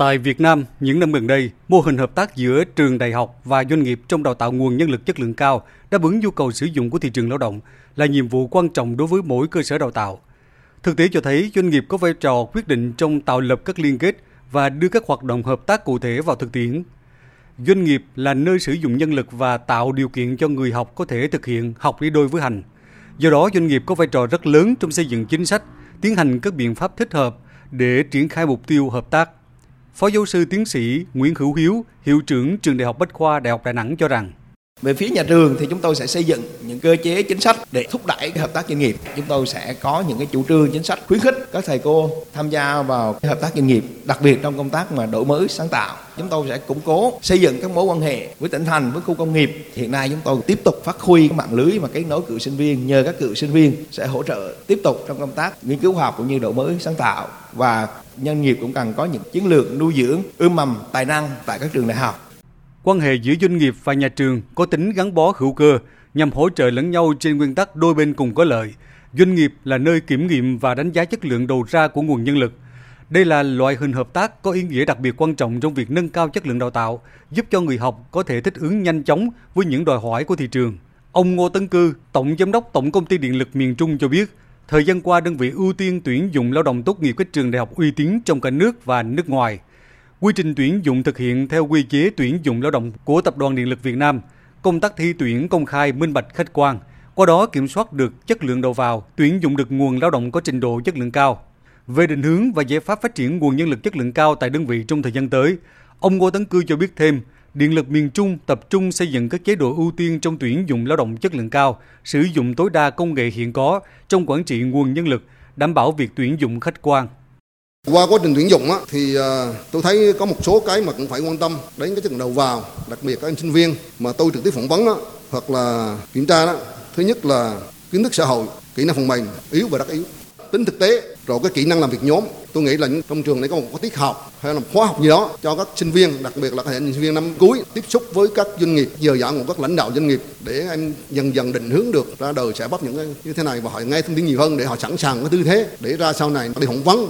Tại Việt Nam, những năm gần đây, mô hình hợp tác giữa trường đại học và doanh nghiệp trong đào tạo nguồn nhân lực chất lượng cao đáp ứng nhu cầu sử dụng của thị trường lao động là nhiệm vụ quan trọng đối với mỗi cơ sở đào tạo. Thực tế cho thấy doanh nghiệp có vai trò quyết định trong tạo lập các liên kết và đưa các hoạt động hợp tác cụ thể vào thực tiễn. Doanh nghiệp là nơi sử dụng nhân lực và tạo điều kiện cho người học có thể thực hiện học đi đôi với hành. Do đó, doanh nghiệp có vai trò rất lớn trong xây dựng chính sách, tiến hành các biện pháp thích hợp để triển khai mục tiêu hợp tác. Phó giáo sư tiến sĩ Nguyễn Hữu Hiếu, hiệu trưởng trường Đại học Bách khoa Đại học Đà Nẵng cho rằng về phía nhà trường thì chúng tôi sẽ xây dựng những cơ chế chính sách để thúc đẩy hợp tác doanh nghiệp. Chúng tôi sẽ có những cái chủ trương chính sách khuyến khích các thầy cô tham gia vào hợp tác doanh nghiệp, đặc biệt trong công tác mà đổi mới sáng tạo. Chúng tôi sẽ củng cố xây dựng các mối quan hệ với tỉnh thành, với khu công nghiệp. Hiện nay chúng tôi tiếp tục phát huy mạng lưới mà kết nối cựu sinh viên nhờ các cựu sinh viên sẽ hỗ trợ tiếp tục trong công tác nghiên cứu khoa học cũng như đổi mới sáng tạo và doanh nghiệp cũng cần có những chiến lược nuôi dưỡng ươm mầm tài năng tại các trường đại học Quan hệ giữa doanh nghiệp và nhà trường có tính gắn bó hữu cơ nhằm hỗ trợ lẫn nhau trên nguyên tắc đôi bên cùng có lợi. Doanh nghiệp là nơi kiểm nghiệm và đánh giá chất lượng đầu ra của nguồn nhân lực. Đây là loại hình hợp tác có ý nghĩa đặc biệt quan trọng trong việc nâng cao chất lượng đào tạo, giúp cho người học có thể thích ứng nhanh chóng với những đòi hỏi của thị trường. Ông Ngô Tấn Cư, Tổng Giám đốc Tổng Công ty Điện lực miền Trung cho biết, thời gian qua đơn vị ưu tiên tuyển dụng lao động tốt nghiệp các trường đại học uy tín trong cả nước và nước ngoài – Quy trình tuyển dụng thực hiện theo quy chế tuyển dụng lao động của Tập đoàn Điện lực Việt Nam, công tác thi tuyển công khai, minh bạch, khách quan, qua đó kiểm soát được chất lượng đầu vào, tuyển dụng được nguồn lao động có trình độ chất lượng cao. Về định hướng và giải pháp phát triển nguồn nhân lực chất lượng cao tại đơn vị trong thời gian tới, ông Ngô Tấn Cư cho biết thêm, Điện lực miền Trung tập trung xây dựng các chế độ ưu tiên trong tuyển dụng lao động chất lượng cao, sử dụng tối đa công nghệ hiện có trong quản trị nguồn nhân lực, đảm bảo việc tuyển dụng khách quan. Qua quá trình tuyển dụng á, thì uh, tôi thấy có một số cái mà cũng phải quan tâm đến cái chất đầu vào, đặc biệt các anh sinh viên mà tôi trực tiếp phỏng vấn đó, hoặc là kiểm tra đó. Thứ nhất là kiến thức xã hội, kỹ năng phần mềm yếu và rất yếu. Tính thực tế, rồi cái kỹ năng làm việc nhóm. Tôi nghĩ là trong trường này có một tiết học hay là một khóa học gì đó cho các sinh viên, đặc biệt là các sinh viên năm cuối tiếp xúc với các doanh nghiệp, giờ giảng của các lãnh đạo doanh nghiệp để em dần dần định hướng được ra đời sẽ bắt những cái như thế này và họ nghe thông tin nhiều hơn để họ sẵn sàng cái tư thế để ra sau này đi phỏng vấn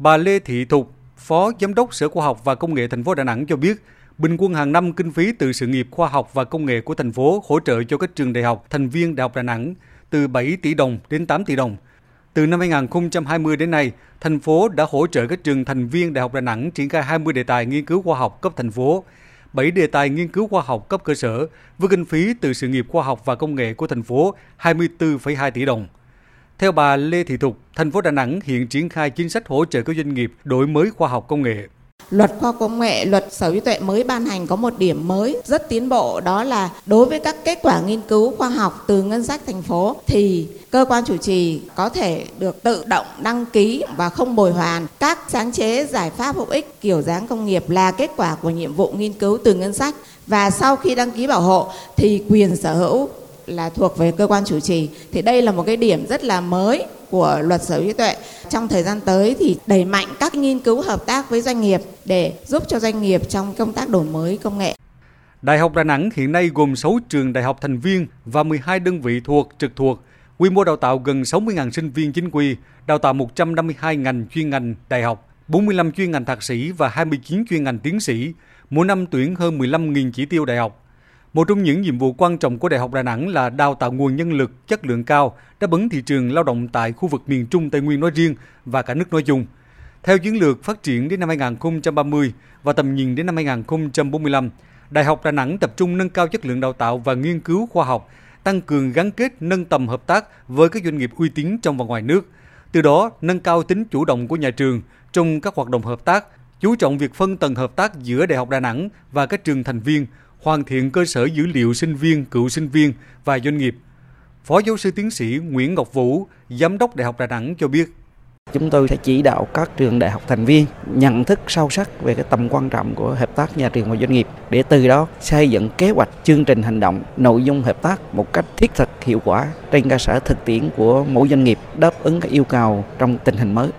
Bà Lê Thị Thục, Phó Giám đốc Sở Khoa học và Công nghệ thành phố Đà Nẵng cho biết, bình quân hàng năm kinh phí từ sự nghiệp khoa học và công nghệ của thành phố hỗ trợ cho các trường đại học thành viên Đại học Đà Nẵng từ 7 tỷ đồng đến 8 tỷ đồng. Từ năm 2020 đến nay, thành phố đã hỗ trợ các trường thành viên Đại học Đà Nẵng triển khai 20 đề tài nghiên cứu khoa học cấp thành phố, 7 đề tài nghiên cứu khoa học cấp cơ sở với kinh phí từ sự nghiệp khoa học và công nghệ của thành phố 24,2 tỷ đồng. Theo bà Lê Thị Thục, thành phố Đà Nẵng hiện triển khai chính sách hỗ trợ các doanh nghiệp đổi mới khoa học công nghệ. Luật khoa công nghệ, luật sở hữu tuệ mới ban hành có một điểm mới rất tiến bộ đó là đối với các kết quả nghiên cứu khoa học từ ngân sách thành phố thì cơ quan chủ trì có thể được tự động đăng ký và không bồi hoàn các sáng chế giải pháp hữu ích kiểu dáng công nghiệp là kết quả của nhiệm vụ nghiên cứu từ ngân sách và sau khi đăng ký bảo hộ thì quyền sở hữu là thuộc về cơ quan chủ trì thì đây là một cái điểm rất là mới của luật sở hữu trí tuệ trong thời gian tới thì đẩy mạnh các nghiên cứu hợp tác với doanh nghiệp để giúp cho doanh nghiệp trong công tác đổi mới công nghệ. Đại học Đà Nẵng hiện nay gồm 6 trường đại học thành viên và 12 đơn vị thuộc trực thuộc, quy mô đào tạo gần 60.000 sinh viên chính quy, đào tạo 152 ngành chuyên ngành đại học, 45 chuyên ngành thạc sĩ và 29 chuyên ngành tiến sĩ, mỗi năm tuyển hơn 15.000 chỉ tiêu đại học. Một trong những nhiệm vụ quan trọng của Đại học Đà Nẵng là đào tạo nguồn nhân lực chất lượng cao đáp ứng thị trường lao động tại khu vực miền Trung Tây Nguyên nói riêng và cả nước nói chung. Theo chiến lược phát triển đến năm 2030 và tầm nhìn đến năm 2045, Đại học Đà Nẵng tập trung nâng cao chất lượng đào tạo và nghiên cứu khoa học, tăng cường gắn kết nâng tầm hợp tác với các doanh nghiệp uy tín trong và ngoài nước. Từ đó, nâng cao tính chủ động của nhà trường trong các hoạt động hợp tác, chú trọng việc phân tầng hợp tác giữa Đại học Đà Nẵng và các trường thành viên, hoàn thiện cơ sở dữ liệu sinh viên, cựu sinh viên và doanh nghiệp. Phó giáo sư tiến sĩ Nguyễn Ngọc Vũ, Giám đốc Đại học Đà Nẵng cho biết. Chúng tôi sẽ chỉ đạo các trường đại học thành viên nhận thức sâu sắc về cái tầm quan trọng của hợp tác nhà trường và doanh nghiệp để từ đó xây dựng kế hoạch chương trình hành động nội dung hợp tác một cách thiết thực hiệu quả trên cơ sở thực tiễn của mỗi doanh nghiệp đáp ứng các yêu cầu trong tình hình mới.